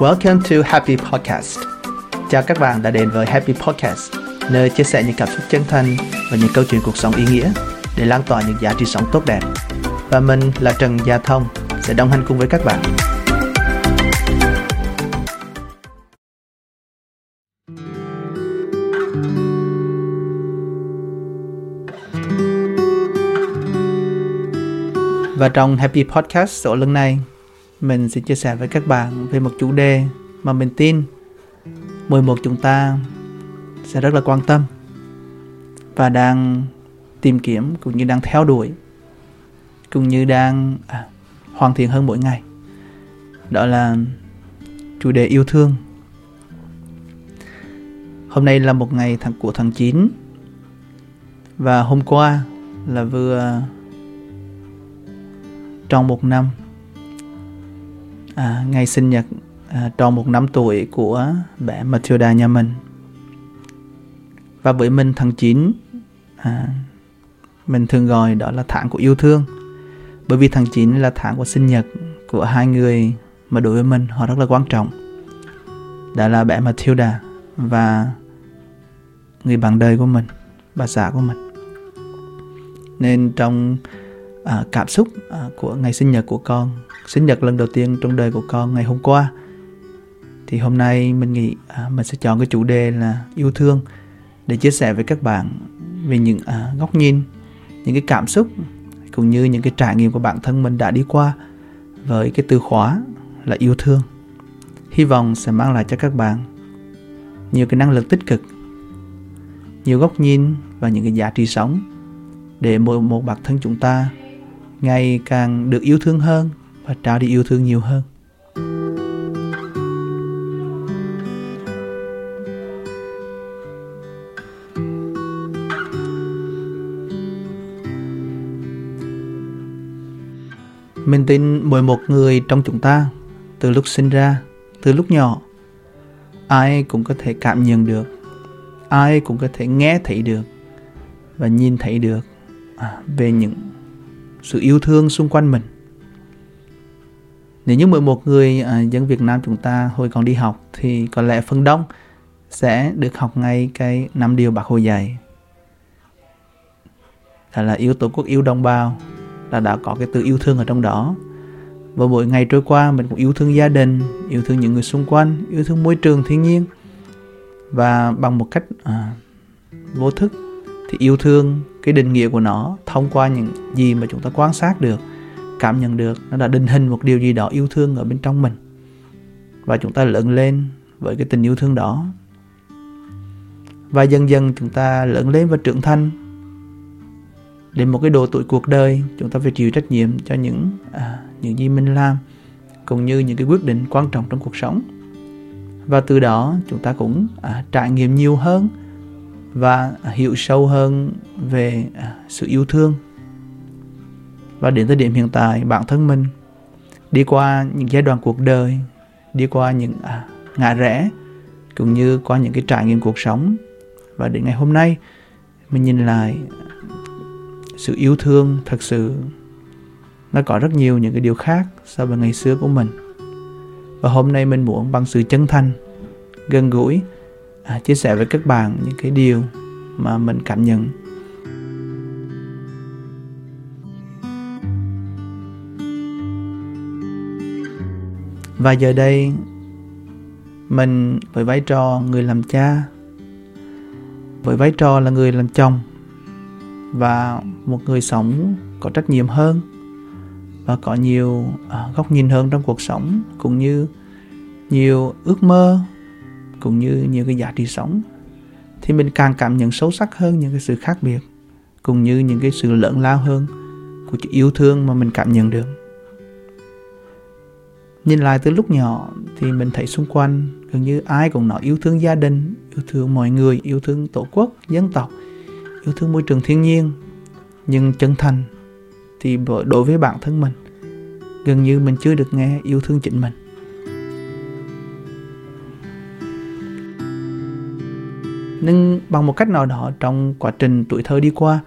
Welcome to Happy Podcast. Chào các bạn đã đến với Happy Podcast, nơi chia sẻ những cảm xúc chân thành và những câu chuyện cuộc sống ý nghĩa để lan tỏa những giá trị sống tốt đẹp. Và mình là Trần Gia Thông sẽ đồng hành cùng với các bạn. Và trong Happy Podcast số lần này, mình sẽ chia sẻ với các bạn về một chủ đề mà mình tin mỗi một chúng ta sẽ rất là quan tâm và đang tìm kiếm cũng như đang theo đuổi cũng như đang à, hoàn thiện hơn mỗi ngày. Đó là chủ đề yêu thương. Hôm nay là một ngày tháng của tháng 9 và hôm qua là vừa trong một năm à, ngày sinh nhật à, tròn một năm tuổi của bé Matilda nhà mình. Và với mình tháng 9 à, mình thường gọi đó là tháng của yêu thương. Bởi vì tháng 9 là tháng của sinh nhật của hai người mà đối với mình họ rất là quan trọng. Đó là bé Matilda và người bạn đời của mình bà xã của mình. Nên trong à, cảm xúc à, của ngày sinh nhật của con sinh nhật lần đầu tiên trong đời của con ngày hôm qua. Thì hôm nay mình nghĩ à, mình sẽ chọn cái chủ đề là yêu thương để chia sẻ với các bạn về những à, góc nhìn những cái cảm xúc cũng như những cái trải nghiệm của bản thân mình đã đi qua với cái từ khóa là yêu thương. Hy vọng sẽ mang lại cho các bạn nhiều cái năng lực tích cực nhiều góc nhìn và những cái giá trị sống để mỗi một bản thân chúng ta ngày càng được yêu thương hơn và trao đi yêu thương nhiều hơn. Mình tin mỗi một người trong chúng ta, từ lúc sinh ra, từ lúc nhỏ, ai cũng có thể cảm nhận được, ai cũng có thể nghe thấy được và nhìn thấy được à, về những sự yêu thương xung quanh mình nếu như mỗi một người à, dân Việt Nam chúng ta hồi còn đi học thì có lẽ phần đông sẽ được học ngay cái năm điều bác Hồ dạy. Đó là yêu tổ quốc yêu đồng bào là đã có cái từ yêu thương ở trong đó. Và mỗi ngày trôi qua mình cũng yêu thương gia đình yêu thương những người xung quanh yêu thương môi trường thiên nhiên. Và bằng một cách à, vô thức thì yêu thương cái định nghĩa của nó thông qua những gì mà chúng ta quan sát được cảm nhận được nó đã định hình một điều gì đó yêu thương ở bên trong mình. Và chúng ta lớn lên với cái tình yêu thương đó. Và dần dần chúng ta lớn lên và trưởng thành. Đến một cái độ tuổi cuộc đời chúng ta phải chịu trách nhiệm cho những à, những gì mình làm cũng như những cái quyết định quan trọng trong cuộc sống. Và từ đó chúng ta cũng à, trải nghiệm nhiều hơn và hiểu sâu hơn về à, sự yêu thương và đến thời điểm hiện tại bản thân mình đi qua những giai đoạn cuộc đời đi qua những à, ngã rẽ cũng như qua những cái trải nghiệm cuộc sống. Và đến ngày hôm nay mình nhìn lại sự yêu thương thật sự. Nó có rất nhiều những cái điều khác so với ngày xưa của mình. Và hôm nay mình muốn bằng sự chân thành gần gũi à, chia sẻ với các bạn những cái điều mà mình cảm nhận. Và giờ đây, mình với vai trò người làm cha, với vai trò là người làm chồng và một người sống có trách nhiệm hơn và có nhiều à, góc nhìn hơn trong cuộc sống, cũng như nhiều ước mơ, cũng như nhiều cái giá trị sống, thì mình càng cảm nhận sâu sắc hơn những cái sự khác biệt, cũng như những cái sự lớn lao hơn của cái yêu thương mà mình cảm nhận được nhìn lại từ lúc nhỏ thì mình thấy xung quanh gần như ai cũng nói yêu thương gia đình, yêu thương mọi người, yêu thương tổ quốc, dân tộc, yêu thương môi trường thiên nhiên. Nhưng chân thành thì đối với bản thân mình, gần như mình chưa được nghe yêu thương chính mình. Nhưng bằng một cách nào đó trong quá trình tuổi thơ đi qua,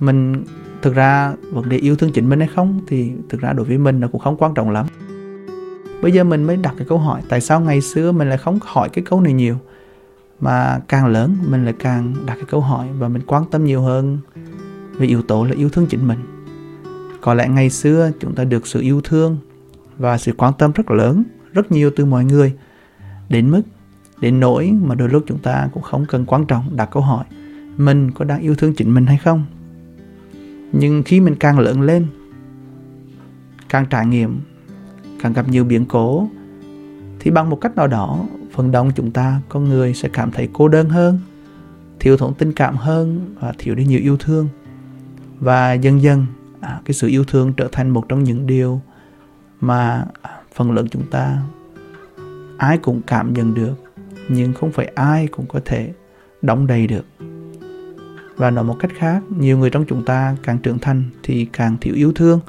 mình thực ra vấn đề yêu thương chính mình hay không thì thực ra đối với mình nó cũng không quan trọng lắm bây giờ mình mới đặt cái câu hỏi, tại sao ngày xưa mình lại không hỏi cái câu này nhiều? Mà càng lớn, mình lại càng đặt cái câu hỏi và mình quan tâm nhiều hơn về yếu tố là yêu thương chính mình. Có lẽ ngày xưa chúng ta được sự yêu thương và sự quan tâm rất lớn, rất nhiều từ mọi người. Đến mức, đến nỗi mà đôi lúc chúng ta cũng không cần quan trọng đặt câu hỏi, mình có đang yêu thương chính mình hay không? Nhưng khi mình càng lớn lên, càng trải nghiệm càng gặp nhiều biến cố. Thì bằng một cách nào đó phần đông chúng ta con người sẽ cảm thấy cô đơn hơn thiếu thốn tình cảm hơn và thiếu đi nhiều yêu thương. Và dần dần à, cái sự yêu thương trở thành một trong những điều mà à, phần lớn chúng ta ai cũng cảm nhận được nhưng không phải ai cũng có thể đóng đầy được. Và nói một cách khác nhiều người trong chúng ta càng trưởng thành thì càng thiếu yêu thương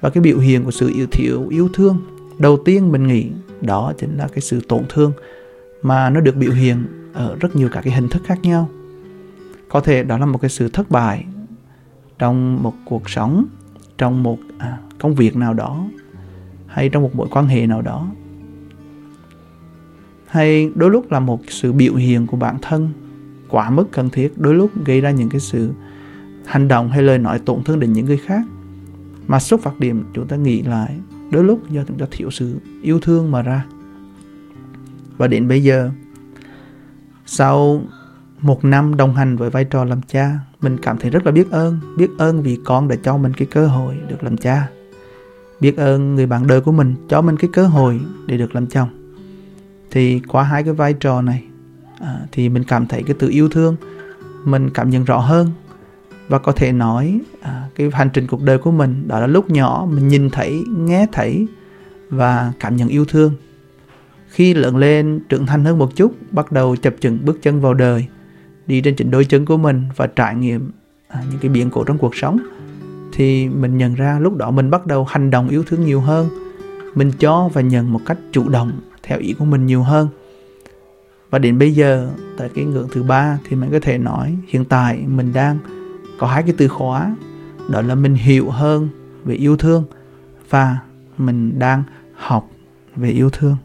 và cái biểu hiện của sự yêu thiếu yêu thương đầu tiên mình nghĩ đó chính là cái sự tổn thương mà nó được biểu hiện ở rất nhiều các cái hình thức khác nhau. Có thể đó là một cái sự thất bại trong một cuộc sống trong một à, công việc nào đó hay trong một mối quan hệ nào đó. Hay đôi lúc là một sự biểu hiện của bản thân quá mức cần thiết đôi lúc gây ra những cái sự hành động hay lời nói tổn thương đến những người khác mà xuất phát điểm chúng ta nghĩ lại đôi lúc do chúng ta thiếu sự yêu thương mà ra. Và đến bây giờ sau một năm đồng hành với vai trò làm cha mình cảm thấy rất là biết ơn. Biết ơn vì con đã cho mình cái cơ hội được làm cha. Biết ơn người bạn đời của mình cho mình cái cơ hội để được làm chồng. Thì qua hai cái vai trò này à, thì mình cảm thấy cái từ yêu thương mình cảm nhận rõ hơn và có thể nói à, cái hành trình cuộc đời của mình đó là lúc nhỏ mình nhìn thấy nghe thấy và cảm nhận yêu thương. Khi lớn lên trưởng thành hơn một chút bắt đầu chập chững bước chân vào đời đi trên chính đôi chân của mình và trải nghiệm à, những cái biến cố trong cuộc sống thì mình nhận ra lúc đó mình bắt đầu hành động yêu thương nhiều hơn. Mình cho và nhận một cách chủ động theo ý của mình nhiều hơn. Và đến bây giờ tại cái ngưỡng thứ ba thì mình có thể nói hiện tại mình đang có hai cái từ khóa đó là mình hiểu hơn về yêu thương và mình đang học về yêu thương.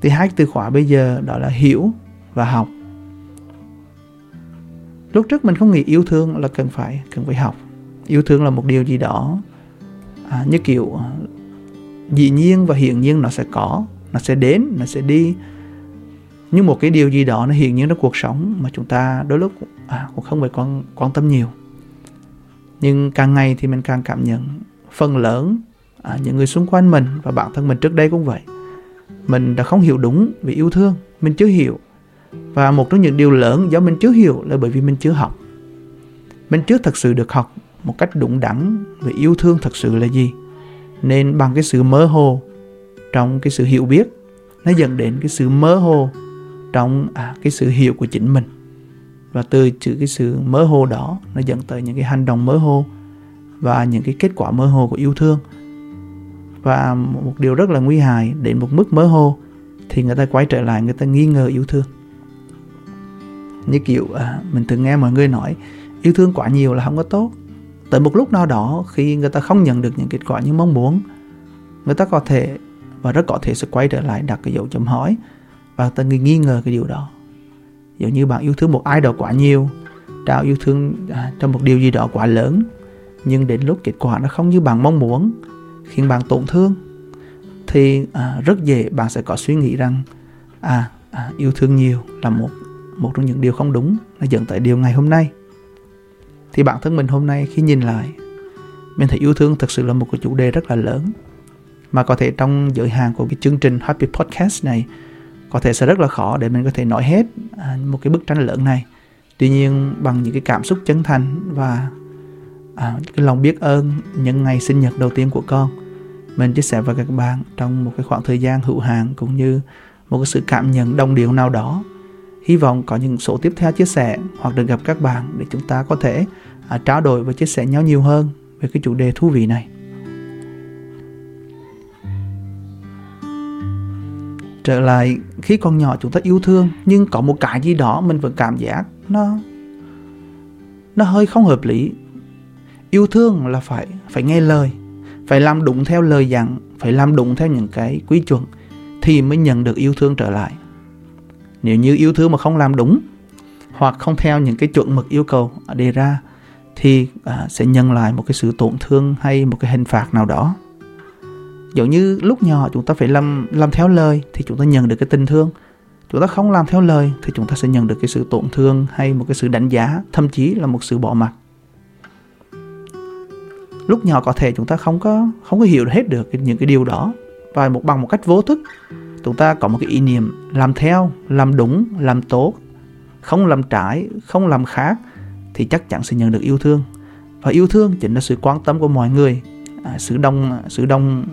Thì hai cái từ khóa bây giờ đó là hiểu và học. Lúc trước mình không nghĩ yêu thương là cần phải cần phải học. Yêu thương là một điều gì đó à, như kiểu dĩ nhiên và hiển nhiên nó sẽ có nó sẽ đến nó sẽ đi nhưng một cái điều gì đó nó hiển nhiên trong cuộc sống mà chúng ta đôi lúc à, cũng không phải quan quan tâm nhiều. Nhưng càng ngày thì mình càng cảm nhận phần lớn à, những người xung quanh mình và bản thân mình trước đây cũng vậy. Mình đã không hiểu đúng về yêu thương mình chưa hiểu. Và một trong những điều lớn do mình chưa hiểu là bởi vì mình chưa học. Mình chưa thật sự được học một cách đúng đắn về yêu thương thật sự là gì. Nên bằng cái sự mơ hồ trong cái sự hiểu biết nó dẫn đến cái sự mơ hồ trong à, cái sự hiểu của chính mình. Và từ chữ cái sự mơ hồ đó nó dẫn tới những cái hành động mơ hồ và những cái kết quả mơ hồ của yêu thương. Và một điều rất là nguy hại đến một mức mơ hồ thì người ta quay trở lại người ta nghi ngờ yêu thương. Như kiểu à, mình từng nghe mọi người nói yêu thương quá nhiều là không có tốt. Tới một lúc nào đó khi người ta không nhận được những kết quả như mong muốn người ta có thể và rất có thể sẽ quay trở lại đặt cái dấu chấm hỏi và ta nghi ngờ cái điều đó. Giống như bạn yêu thương một ai đó quá nhiều trao yêu thương à, trong một điều gì đó quá lớn nhưng đến lúc kết quả nó không như bạn mong muốn khiến bạn tổn thương thì à, rất dễ bạn sẽ có suy nghĩ rằng à, à yêu thương nhiều là một một trong những điều không đúng nó dẫn tới điều ngày hôm nay. Thì bản thân mình hôm nay khi nhìn lại mình thấy yêu thương thực sự là một cái chủ đề rất là lớn. Mà có thể trong giới hạn của cái chương trình Happy Podcast này có thể sẽ rất là khó để mình có thể nói hết à, một cái bức tranh lớn này. Tuy nhiên bằng những cái cảm xúc chân thành và à, cái lòng biết ơn những ngày sinh nhật đầu tiên của con mình chia sẻ với các bạn trong một cái khoảng thời gian hữu hạn cũng như một cái sự cảm nhận đồng điệu nào đó. Hy vọng có những số tiếp theo chia sẻ hoặc được gặp các bạn để chúng ta có thể à, trao đổi và chia sẻ nhau nhiều hơn về cái chủ đề thú vị này. Trở lại khi còn nhỏ chúng ta yêu thương. Nhưng có một cái gì đó mình vẫn cảm giác nó nó hơi không hợp lý. Yêu thương là phải phải nghe lời phải làm đúng theo lời dặn phải làm đúng theo những cái quy chuẩn thì mới nhận được yêu thương trở lại. Nếu như yêu thương mà không làm đúng hoặc không theo những cái chuẩn mực yêu cầu đề ra thì à, sẽ nhận lại một cái sự tổn thương hay một cái hình phạt nào đó giống như lúc nhỏ chúng ta phải làm làm theo lời thì chúng ta nhận được cái tình thương. Chúng ta không làm theo lời thì chúng ta sẽ nhận được cái sự tổn thương hay một cái sự đánh giá thậm chí là một sự bỏ mặc. Lúc nhỏ có thể chúng ta không có không có hiểu hết được những cái điều đó. Và một bằng một cách vô thức chúng ta có một cái ý niệm làm theo làm đúng làm tốt không làm trái không làm khác thì chắc chắn sẽ nhận được yêu thương. Và yêu thương chính là sự quan tâm của mọi người. À, sự đồng sự đồng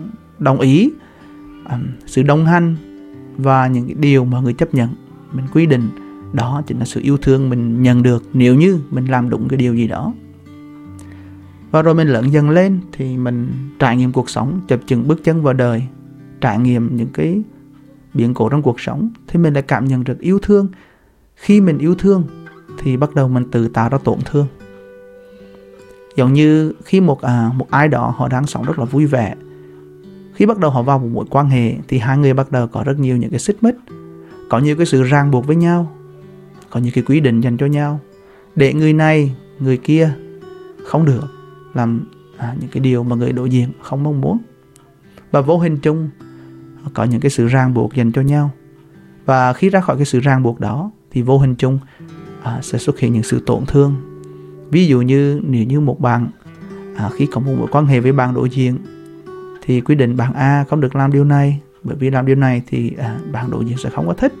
đồng ý sự đồng hành và những cái điều mà người chấp nhận mình quy định đó chính là sự yêu thương mình nhận được nếu như mình làm đúng cái điều gì đó. Và rồi mình lớn dần lên thì mình trải nghiệm cuộc sống chập chừng bước chân vào đời trải nghiệm những cái biến cố trong cuộc sống thì mình lại cảm nhận được yêu thương. Khi mình yêu thương thì bắt đầu mình tự tạo ra tổn thương. Giống như khi một à, một ai đó họ đang sống rất là vui vẻ khi bắt đầu họ vào một mối quan hệ thì hai người bắt đầu có rất nhiều những cái xích mích có nhiều cái sự ràng buộc với nhau có những cái quy định dành cho nhau. Để người này người kia không được làm à, những cái điều mà người đối diện không mong muốn. Và vô hình chung có những cái sự ràng buộc dành cho nhau. Và khi ra khỏi cái sự ràng buộc đó thì vô hình chung à, sẽ xuất hiện những sự tổn thương. Ví dụ như nếu như một bạn à, khi có một mối quan hệ với bạn đối diện thì quy định bạn A không được làm điều này. Bởi vì làm điều này thì à, bạn đối diện sẽ không có thích.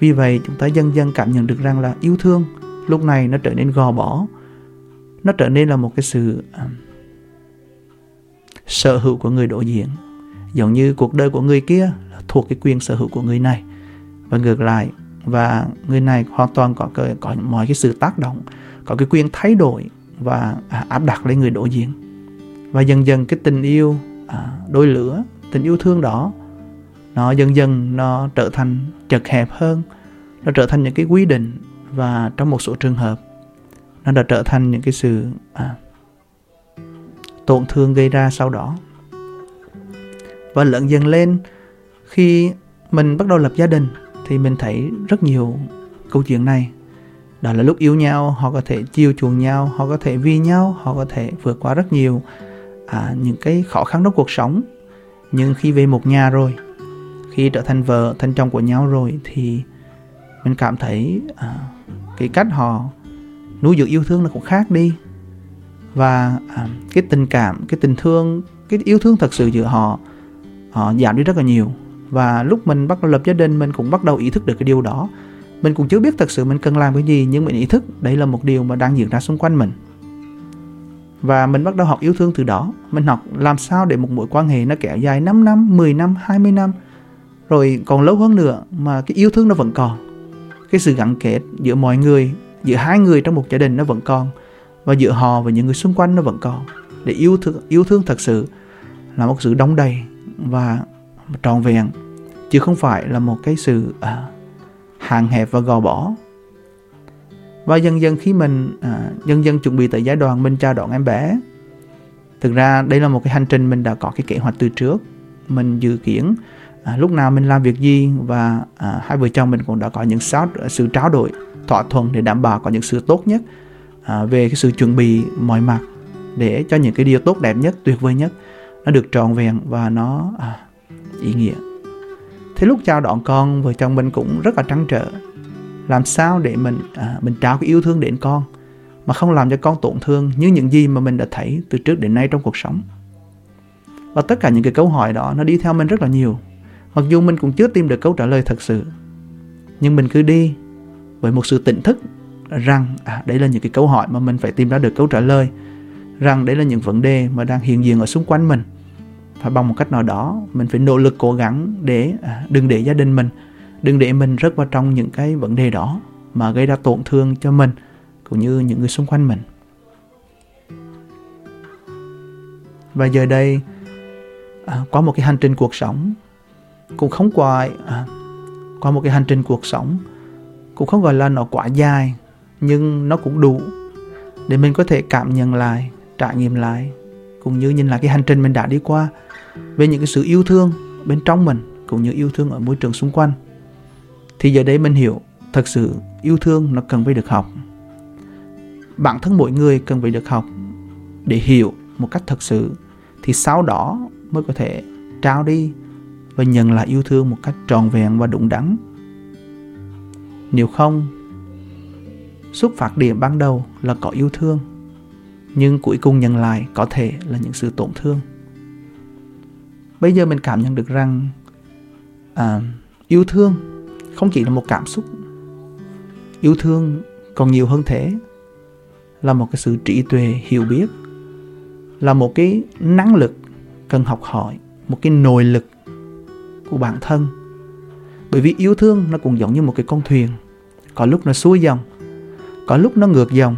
Vì vậy chúng ta dần dần cảm nhận được rằng là yêu thương lúc này nó trở nên gò bó. Nó trở nên là một cái sự à, sở hữu của người đối diện. Giống như cuộc đời của người kia là thuộc cái quyền sở hữu của người này. Và ngược lại và người này hoàn toàn có có, có mọi cái sự tác động có cái quyền thay đổi và à, áp đặt lên người đối diện và dần dần cái tình yêu à, đôi lửa tình yêu thương đó nó dần dần nó trở thành chật hẹp hơn. Nó trở thành những cái quy định và trong một số trường hợp nó đã trở thành những cái sự à, tổn thương gây ra sau đó. Và lớn dần lên khi mình bắt đầu lập gia đình thì mình thấy rất nhiều câu chuyện này. Đó là lúc yêu nhau họ có thể chiều chuộng nhau họ có thể vì nhau họ có thể vượt qua rất nhiều à, những cái khó khăn trong cuộc sống. Nhưng khi về một nhà rồi khi trở thành vợ thành chồng của nhau rồi thì mình cảm thấy à, cái cách họ nuôi dưỡng yêu thương nó cũng khác đi. Và à, cái tình cảm cái tình thương cái yêu thương thật sự giữa họ họ giảm đi rất là nhiều. Và lúc mình bắt đầu lập gia đình mình cũng bắt đầu ý thức được cái điều đó. Mình cũng chưa biết thật sự mình cần làm cái gì nhưng mình ý thức đấy là một điều mà đang diễn ra xung quanh mình và mình bắt đầu học yêu thương từ đó. Mình học làm sao để một mối quan hệ nó kéo dài 5 năm 10 năm 20 năm. Rồi còn lâu hơn nữa mà cái yêu thương nó vẫn còn. Cái sự gắn kết giữa mọi người giữa hai người trong một gia đình nó vẫn còn. Và giữa họ và những người xung quanh nó vẫn còn. Để yêu thương yêu thương thật sự là một sự đóng đầy và trọn vẹn. Chứ không phải là một cái sự à, hàng hẹp và gò bỏ và dần dần khi mình à, dần dần chuẩn bị tới giai đoạn mình chào đón em bé thực ra đây là một cái hành trình mình đã có cái kế hoạch từ trước. Mình dự kiến à, lúc nào mình làm việc gì và à, hai vợ chồng mình cũng đã có những sự trao đổi thỏa thuận để đảm bảo có những sự tốt nhất à, về cái sự chuẩn bị mọi mặt để cho những cái điều tốt đẹp nhất tuyệt vời nhất nó được trọn vẹn và nó à, ý nghĩa. Thế lúc chào đón con vợ chồng mình cũng rất là trăn trở làm sao để mình à, mình trao cái yêu thương đến con mà không làm cho con tổn thương như những gì mà mình đã thấy từ trước đến nay trong cuộc sống? Và tất cả những cái câu hỏi đó nó đi theo mình rất là nhiều. Mặc dù mình cũng chưa tìm được câu trả lời thật sự nhưng mình cứ đi với một sự tỉnh thức rằng à, đây là những cái câu hỏi mà mình phải tìm ra được câu trả lời rằng đấy là những vấn đề mà đang hiện diện ở xung quanh mình. Và bằng một cách nào đó mình phải nỗ lực cố gắng để à, đừng để gia đình mình đừng để mình rớt vào trong những cái vấn đề đó mà gây ra tổn thương cho mình cũng như những người xung quanh mình. Và giờ đây à, qua một cái hành trình cuộc sống cũng không quài à, qua một cái hành trình cuộc sống cũng không gọi là nó quá dài nhưng nó cũng đủ để mình có thể cảm nhận lại trải nghiệm lại cũng như nhìn lại cái hành trình mình đã đi qua về những cái sự yêu thương bên trong mình cũng như yêu thương ở môi trường xung quanh thì giờ đây mình hiểu thật sự yêu thương nó cần phải được học. Bản thân mỗi người cần phải được học. Để hiểu một cách thật sự thì sau đó mới có thể trao đi và nhận lại yêu thương một cách tròn vẹn và đúng đắn. Nếu không xuất phát điểm ban đầu là có yêu thương nhưng cuối cùng nhận lại có thể là những sự tổn thương. Bây giờ mình cảm nhận được rằng à, yêu thương không chỉ là một cảm xúc. Yêu thương còn nhiều hơn thế là một cái sự trí tuệ hiểu biết là một cái năng lực cần học hỏi một cái nội lực của bản thân. Bởi vì yêu thương nó cũng giống như một cái con thuyền có lúc nó xuôi dòng có lúc nó ngược dòng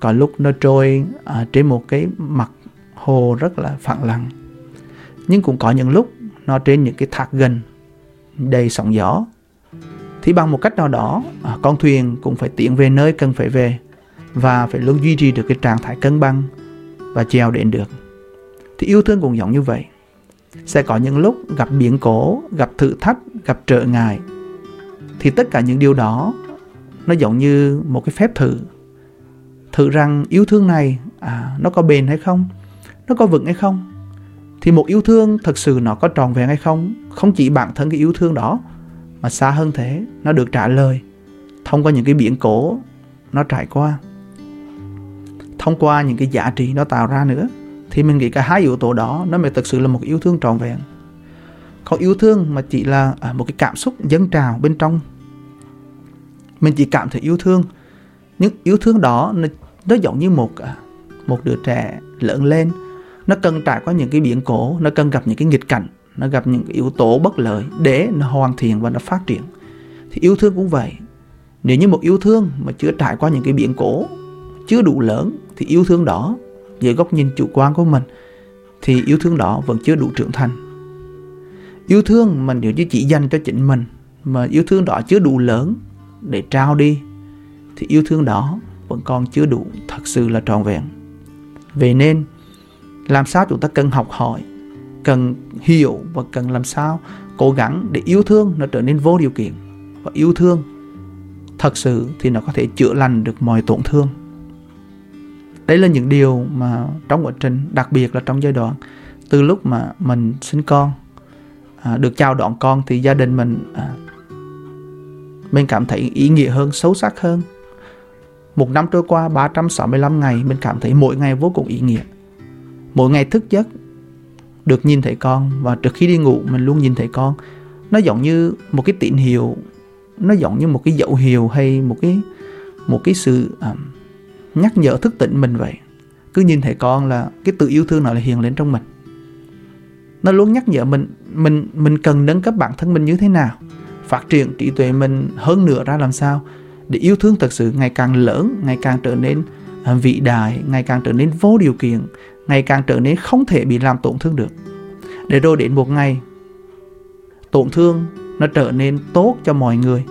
có lúc nó trôi à, trên một cái mặt hồ rất là phẳng lặng. Nhưng cũng có những lúc nó trên những cái thác gần đầy sóng gió thì bằng một cách nào đó à, con thuyền cũng phải tiến về nơi cần phải về và phải luôn duy trì được cái trạng thái cân bằng và trèo đến được. Thì yêu thương cũng giống như vậy. Sẽ có những lúc gặp biến cố gặp thử thách gặp trở ngại. Thì tất cả những điều đó nó giống như một cái phép thử. Thử rằng yêu thương này à, nó có bền hay không? Nó có vững hay không? Thì một yêu thương thật sự nó có tròn vẹn hay không? Không chỉ bản thân cái yêu thương đó mà xa hơn thế nó được trả lời thông qua những cái biển cổ nó trải qua. Thông qua những cái giá trị nó tạo ra nữa thì mình nghĩ cả hai yếu tố đó nó mới thực sự là một yêu thương trọn vẹn. Còn yêu thương mà chỉ là à, một cái cảm xúc dâng trào bên trong. Mình chỉ cảm thấy yêu thương nhưng yêu thương đó nó, nó giống như một à, một đứa trẻ lớn lên. Nó cần trải qua những cái biển cổ nó cần gặp những cái nghịch cảnh nó gặp những cái yếu tố bất lợi để nó hoàn thiện và nó phát triển. Thì yêu thương cũng vậy. Nếu như một yêu thương mà chưa trải qua những cái biến cố, chưa đủ lớn, thì yêu thương đó, dưới góc nhìn chủ quan của mình, thì yêu thương đó vẫn chưa đủ trưởng thành. Yêu thương mà nếu như chỉ dành cho chính mình, mà yêu thương đó chưa đủ lớn để trao đi, thì yêu thương đó vẫn còn chưa đủ thật sự là trọn vẹn. Vậy nên, làm sao chúng ta cần học hỏi cần hiểu và cần làm sao cố gắng để yêu thương nó trở nên vô điều kiện. Và yêu thương thật sự thì nó có thể chữa lành được mọi tổn thương. Đấy là những điều mà trong quá trình đặc biệt là trong giai đoạn từ lúc mà mình sinh con à, được chào đón con thì gia đình mình à, mình cảm thấy ý nghĩa hơn sâu sắc hơn. Một năm trôi qua 365 ngày mình cảm thấy mỗi ngày vô cùng ý nghĩa. Mỗi ngày thức giấc được nhìn thấy con và trước khi đi ngủ mình luôn nhìn thấy con. Nó giống như một cái tín hiệu nó giống như một cái dấu hiệu hay một cái một cái sự um, nhắc nhở thức tỉnh mình vậy. Cứ nhìn thấy con là cái tự yêu thương nào là hiện lên trong mình. Nó luôn nhắc nhở mình mình mình cần nâng cấp bản thân mình như thế nào phát triển trí tuệ mình hơn nữa ra làm sao để yêu thương thật sự ngày càng lớn ngày càng trở nên à, vĩ đại ngày càng trở nên vô điều kiện ngày càng trở nên không thể bị làm tổn thương được. Để rồi đến một ngày tổn thương nó trở nên tốt cho mọi người.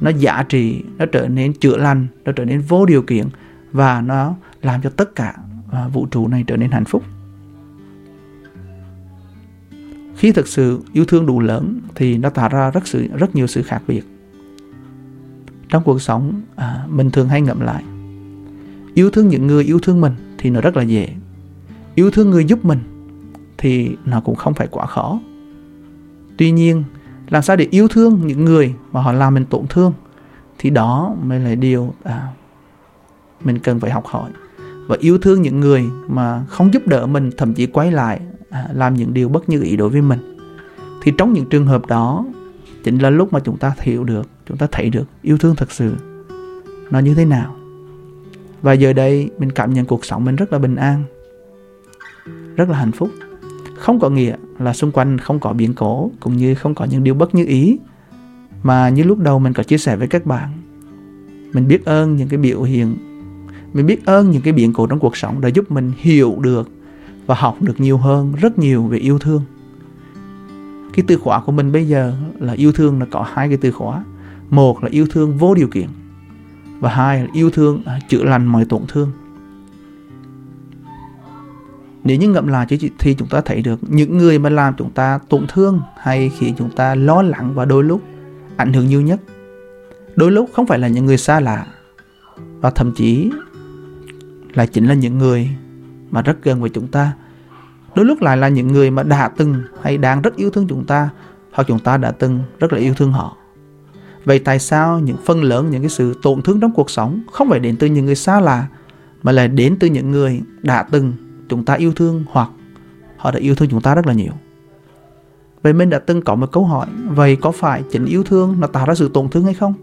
Nó giá trị nó trở nên chữa lành nó trở nên vô điều kiện và nó làm cho tất cả à, vũ trụ này trở nên hạnh phúc. Khi thực sự yêu thương đủ lớn thì nó tạo ra rất sự rất nhiều sự khác biệt. Trong cuộc sống à, mình thường hay ngậm lại yêu thương những người yêu thương mình thì nó rất là dễ yêu thương người giúp mình thì nó cũng không phải quá khó. Tuy nhiên làm sao để yêu thương những người mà họ làm mình tổn thương thì đó mới là điều à, mình cần phải học hỏi. Và yêu thương những người mà không giúp đỡ mình thậm chí quay lại à, làm những điều bất như ý đối với mình. Thì trong những trường hợp đó chính là lúc mà chúng ta hiểu được chúng ta thấy được yêu thương thật sự nó như thế nào. Và giờ đây mình cảm nhận cuộc sống mình rất là bình an rất là hạnh phúc. Không có nghĩa là xung quanh không có biến cố, cũng như không có những điều bất như ý, mà như lúc đầu mình có chia sẻ với các bạn, mình biết ơn những cái biểu hiện, mình biết ơn những cái biến cố trong cuộc sống đã giúp mình hiểu được và học được nhiều hơn, rất nhiều về yêu thương. Cái từ khóa của mình bây giờ là yêu thương là có hai cái từ khóa. Một là yêu thương vô điều kiện và hai là yêu thương à, chữa lành mọi tổn thương nếu như ngậm lại thì chúng ta thấy được những người mà làm chúng ta tổn thương hay khiến chúng ta lo lắng và đôi lúc ảnh hưởng nhiều nhất. Đôi lúc không phải là những người xa lạ, và thậm chí là chính là những người mà rất gần với chúng ta. Đôi lúc lại là những người mà đã từng hay đang rất yêu thương chúng ta, hoặc chúng ta đã từng rất là yêu thương họ. Vậy tại sao những phần lớn những cái sự tổn thương trong cuộc sống không phải đến từ những người xa lạ, mà là đến từ những người đã từng chúng ta yêu thương hoặc họ đã yêu thương chúng ta rất là nhiều. Vậy mình đã từng có một câu hỏi vậy có phải chính yêu thương nó tạo ra sự tổn thương hay không?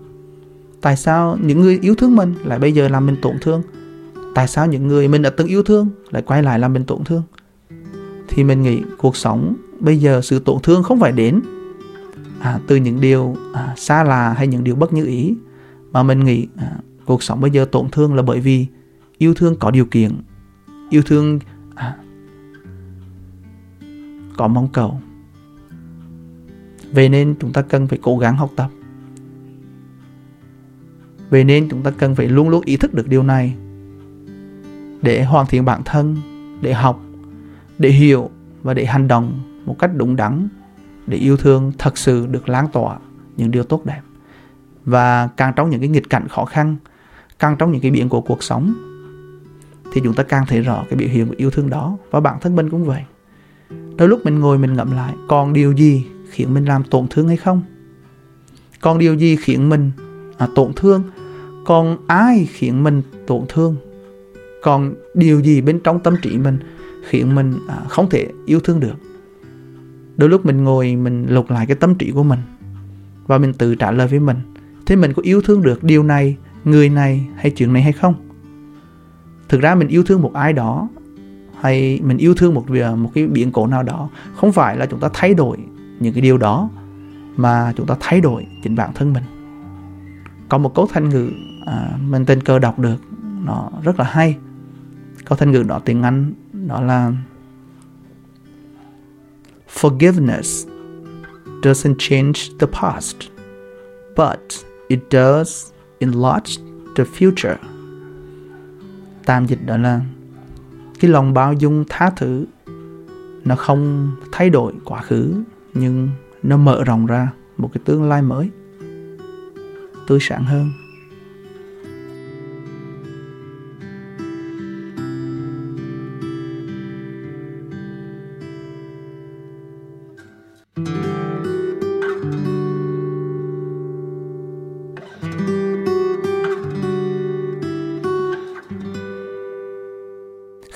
Tại sao những người yêu thương mình lại bây giờ làm mình tổn thương? Tại sao những người mình đã từng yêu thương lại quay lại làm mình tổn thương? Thì mình nghĩ cuộc sống bây giờ sự tổn thương không phải đến à, từ những điều à, xa lạ hay những điều bất như ý mà mình nghĩ à, cuộc sống bây giờ tổn thương là bởi vì yêu thương có điều kiện. Yêu thương à, có mong cầu. Vậy nên chúng ta cần phải cố gắng học tập. Vậy nên chúng ta cần phải luôn luôn ý thức được điều này. Để hoàn thiện bản thân để học để hiểu và để hành động một cách đúng đắn để yêu thương thật sự được lan tỏa những điều tốt đẹp. Và càng trong những cái nghịch cảnh khó khăn càng trong những cái biển của cuộc sống thì chúng ta càng thấy rõ cái biểu hiện của yêu thương đó. Và bản thân mình cũng vậy. Đôi lúc mình ngồi mình ngẫm lại còn điều gì khiến mình làm tổn thương hay không? Còn điều gì khiến mình à, tổn thương? Còn ai khiến mình tổn thương? Còn điều gì bên trong tâm trí mình khiến mình à, không thể yêu thương được? Đôi lúc mình ngồi mình lục lại cái tâm trí của mình và mình tự trả lời với mình thế mình có yêu thương được điều này người này hay chuyện này hay không? Thực ra mình yêu thương một ai đó hay mình yêu thương một à, một cái biển cổ nào đó không phải là chúng ta thay đổi những cái điều đó mà chúng ta thay đổi chính bản thân mình có một câu thanh ngữ à, mình tình cờ đọc được nó rất là hay câu thanh ngữ đó tiếng Anh đó là Forgiveness doesn't change the past, but it does enlarge the future. Tạm dịch đó là cái lòng bao dung tha thứ, nó không thay đổi quá khứ, nhưng nó mở rộng ra một cái tương lai mới, tươi sáng hơn.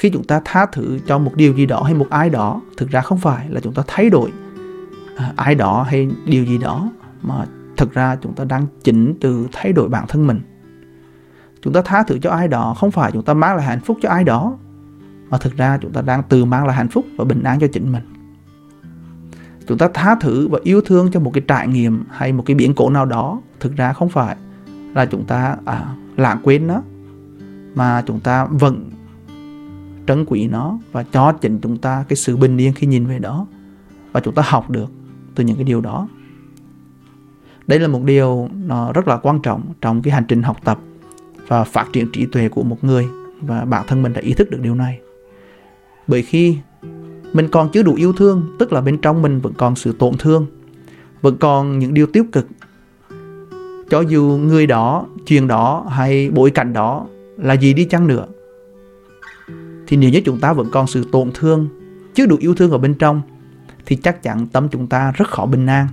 Khi chúng ta tha thứ cho một điều gì đó hay một ai đó thực ra không phải là chúng ta thay đổi à, ai đó hay điều gì đó mà thực ra chúng ta đang chỉnh từ thay đổi bản thân mình. Chúng ta tha thứ cho ai đó không phải chúng ta mang lại hạnh phúc cho ai đó mà thực ra chúng ta đang tự mang lại hạnh phúc và bình an cho chính mình. Chúng ta tha thứ và yêu thương cho một cái trải nghiệm hay một cái biến cố nào đó thực ra không phải là chúng ta à, lãng quên nó mà chúng ta vẫn trân quý nó và cho chính chúng ta cái sự bình yên khi nhìn về đó và chúng ta học được từ những cái điều đó. Đây là một điều nó rất là quan trọng trong cái hành trình học tập và phát triển trí tuệ của một người và bản thân mình đã ý thức được điều này. Bởi khi mình còn chưa đủ yêu thương, tức là bên trong mình vẫn còn sự tổn thương, vẫn còn những điều tiêu cực, cho dù người đó, chuyện đó hay bối cảnh đó là gì đi chăng nữa thì nếu như chúng ta vẫn còn sự tổn thương chưa đủ yêu thương ở bên trong thì chắc chắn tâm chúng ta rất khó bình an.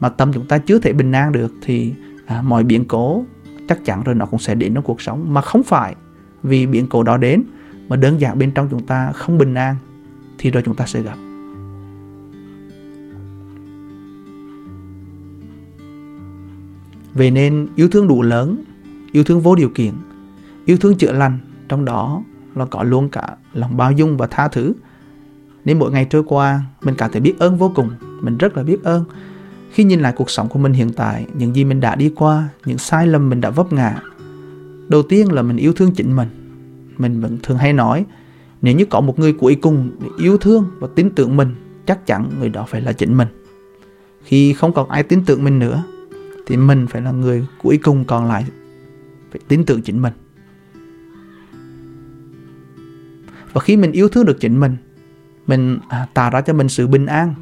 Mà tâm chúng ta chưa thể bình an được thì à, mọi biến cố chắc chắn rồi nó cũng sẽ đến trong cuộc sống. Mà không phải vì biến cố đó đến mà đơn giản bên trong chúng ta không bình an thì rồi chúng ta sẽ gặp. Về nên yêu thương đủ lớn, yêu thương vô điều kiện, yêu thương chữa lành, trong đó là có luôn cả lòng bao dung và tha thứ. Nên mỗi ngày trôi qua, mình cảm thấy biết ơn vô cùng, mình rất là biết ơn. Khi nhìn lại cuộc sống của mình hiện tại, những gì mình đã đi qua, những sai lầm mình đã vấp ngã. Đầu tiên là mình yêu thương chính mình. Mình vẫn thường hay nói, nếu như có một người cuối cùng để yêu thương và tin tưởng mình, chắc chắn người đó phải là chính mình. Khi không còn ai tin tưởng mình nữa, thì mình phải là người cuối cùng còn lại phải tin tưởng chính mình và khi mình yêu thương được chính mình mình à, tạo ra cho mình sự bình an.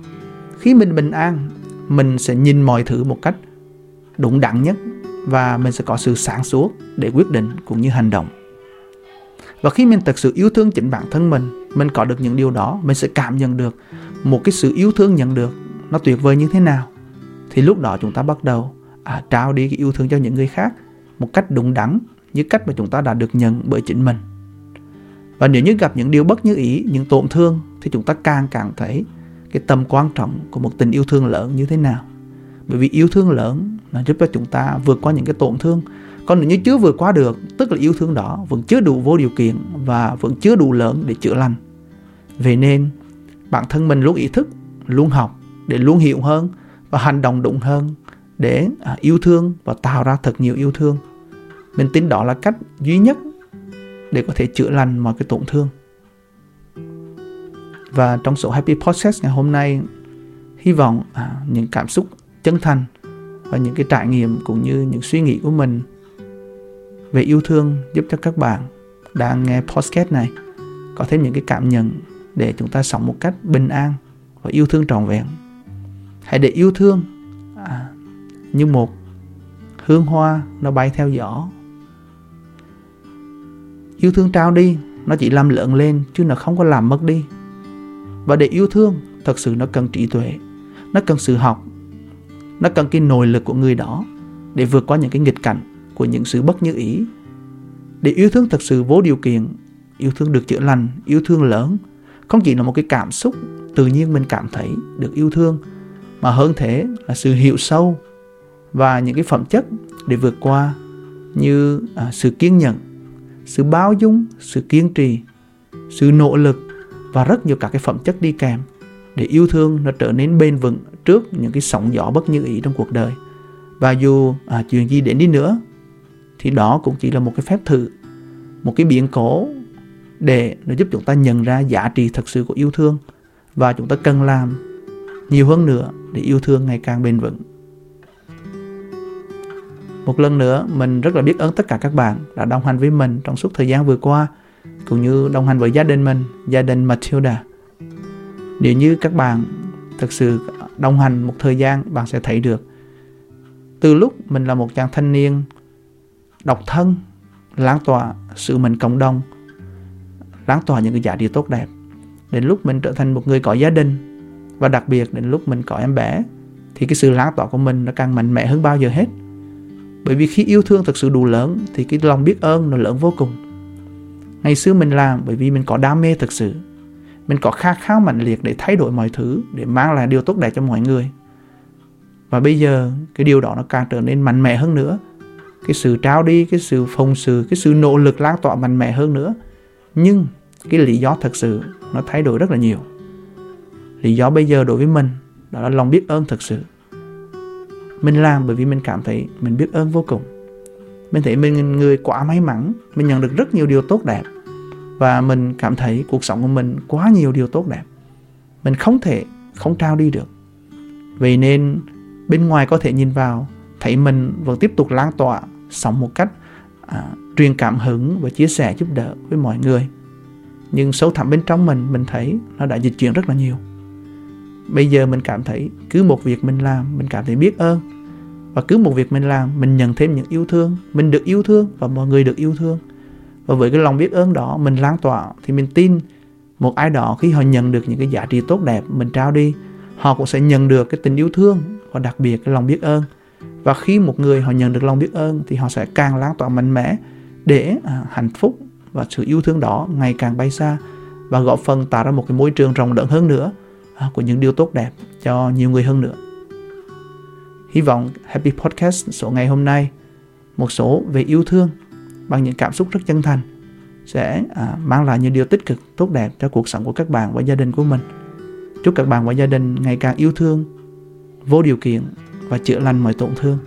Khi mình bình an mình sẽ nhìn mọi thứ một cách đúng đắn nhất và mình sẽ có sự sáng suốt để quyết định cũng như hành động. Và khi mình thực sự yêu thương chính bản thân mình mình có được những điều đó mình sẽ cảm nhận được một cái sự yêu thương nhận được nó tuyệt vời như thế nào. Thì lúc đó chúng ta bắt đầu à, trao đi cái yêu thương cho những người khác một cách đúng đắn như cách mà chúng ta đã được nhận bởi chính mình và nếu như gặp những điều bất như ý, những tổn thương, thì chúng ta càng càng thấy cái tầm quan trọng của một tình yêu thương lớn như thế nào. Bởi vì yêu thương lớn, nó giúp cho chúng ta vượt qua những cái tổn thương. Còn nếu như chưa vượt qua được, tức là yêu thương đó vẫn chưa đủ vô điều kiện và vẫn chưa đủ lớn để chữa lành. Vậy nên, bản thân mình luôn ý thức, luôn học để luôn hiểu hơn và hành động đúng hơn để à, yêu thương và tạo ra thật nhiều yêu thương. Mình tin đó là cách duy nhất để có thể chữa lành mọi cái tổn thương. Và trong số Happy Podcast ngày hôm nay hy vọng à, những cảm xúc chân thành và những cái trải nghiệm cũng như những suy nghĩ của mình về yêu thương giúp cho các bạn đang nghe podcast này có thêm những cái cảm nhận để chúng ta sống một cách bình an và yêu thương trọn vẹn. Hãy để yêu thương à, như một hương hoa nó bay theo gió yêu thương trao đi nó chỉ làm lớn lên chứ nó không có làm mất đi. Và để yêu thương thật sự nó cần trí tuệ nó cần sự học nó cần cái nội lực của người đó để vượt qua những cái nghịch cảnh của những sự bất như ý. Để yêu thương thật sự vô điều kiện yêu thương được chữa lành yêu thương lớn không chỉ là một cái cảm xúc tự nhiên mình cảm thấy được yêu thương mà hơn thế là sự hiểu sâu và những cái phẩm chất để vượt qua như à, sự kiên nhẫn sự bao dung sự kiên trì sự nỗ lực và rất nhiều các cái phẩm chất đi kèm để yêu thương nó trở nên bền vững trước những cái sóng gió bất như ý trong cuộc đời. Và dù à, chuyện gì đến đi nữa thì đó cũng chỉ là một cái phép thử một cái biến cố để nó giúp chúng ta nhận ra giá trị thật sự của yêu thương. Và chúng ta cần làm nhiều hơn nữa để yêu thương ngày càng bền vững một lần nữa, mình rất là biết ơn tất cả các bạn đã đồng hành với mình trong suốt thời gian vừa qua, cũng như đồng hành với gia đình mình, gia đình Matilda. Nếu như các bạn thực sự đồng hành một thời gian, bạn sẽ thấy được. Từ lúc mình là một chàng thanh niên độc thân, lan tỏa sự mình cộng đồng, lan tỏa những cái giá trị tốt đẹp, đến lúc mình trở thành một người có gia đình, và đặc biệt đến lúc mình có em bé, thì cái sự lan tỏa của mình nó càng mạnh mẽ hơn bao giờ hết bởi vì khi yêu thương thật sự đủ lớn, thì cái lòng biết ơn nó lớn vô cùng. Ngày xưa mình làm bởi vì mình có đam mê thực sự. Mình có khát khao mạnh liệt để thay đổi mọi thứ, để mang lại điều tốt đẹp cho mọi người. Và bây giờ, cái điều đó nó càng trở nên mạnh mẽ hơn nữa. Cái sự trao đi, cái sự phòng sự, cái sự nỗ lực lan tỏa mạnh mẽ hơn nữa. Nhưng cái lý do thật sự nó thay đổi rất là nhiều. Lý do bây giờ đối với mình đó là lòng biết ơn thật sự mình làm bởi vì mình cảm thấy mình biết ơn vô cùng. Mình thấy mình người quá may mắn mình nhận được rất nhiều điều tốt đẹp. Và mình cảm thấy cuộc sống của mình quá nhiều điều tốt đẹp. Mình không thể không trao đi được. Vậy nên bên ngoài có thể nhìn vào thấy mình vẫn tiếp tục lan tỏa sống một cách à, truyền cảm hứng và chia sẻ giúp đỡ với mọi người. Nhưng sâu thẳm bên trong mình mình thấy nó đã dịch chuyển rất là nhiều. Bây giờ mình cảm thấy cứ một việc mình làm mình cảm thấy biết ơn và cứ một việc mình làm mình nhận thêm những yêu thương. Mình được yêu thương và mọi người được yêu thương. Và với cái lòng biết ơn đó mình lan tỏa thì mình tin một ai đó khi họ nhận được những cái giá trị tốt đẹp mình trao đi họ cũng sẽ nhận được cái tình yêu thương và đặc biệt cái lòng biết ơn. Và khi một người họ nhận được lòng biết ơn thì họ sẽ càng lan tỏa mạnh mẽ để à, hạnh phúc và sự yêu thương đó ngày càng bay xa và góp phần tạo ra một cái môi trường rộng lớn hơn nữa à, của những điều tốt đẹp cho nhiều người hơn nữa hy vọng Happy Podcast số ngày hôm nay một số về yêu thương bằng những cảm xúc rất chân thành sẽ à, mang lại những điều tích cực tốt đẹp cho cuộc sống của các bạn và gia đình của mình. Chúc các bạn và gia đình ngày càng yêu thương vô điều kiện và chữa lành mọi tổn thương.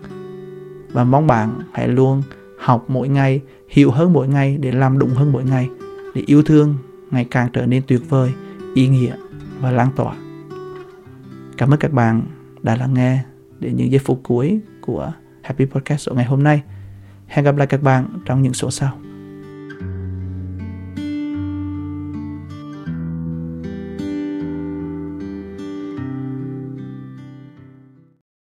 Và mong bạn hãy luôn học mỗi ngày hiểu hơn mỗi ngày để làm đúng hơn mỗi ngày để yêu thương ngày càng trở nên tuyệt vời ý nghĩa và lan tỏa. Cảm ơn các bạn đã lắng nghe đến những giây phút cuối của Happy Podcast số ngày hôm nay Hẹn gặp lại các bạn trong những số sau.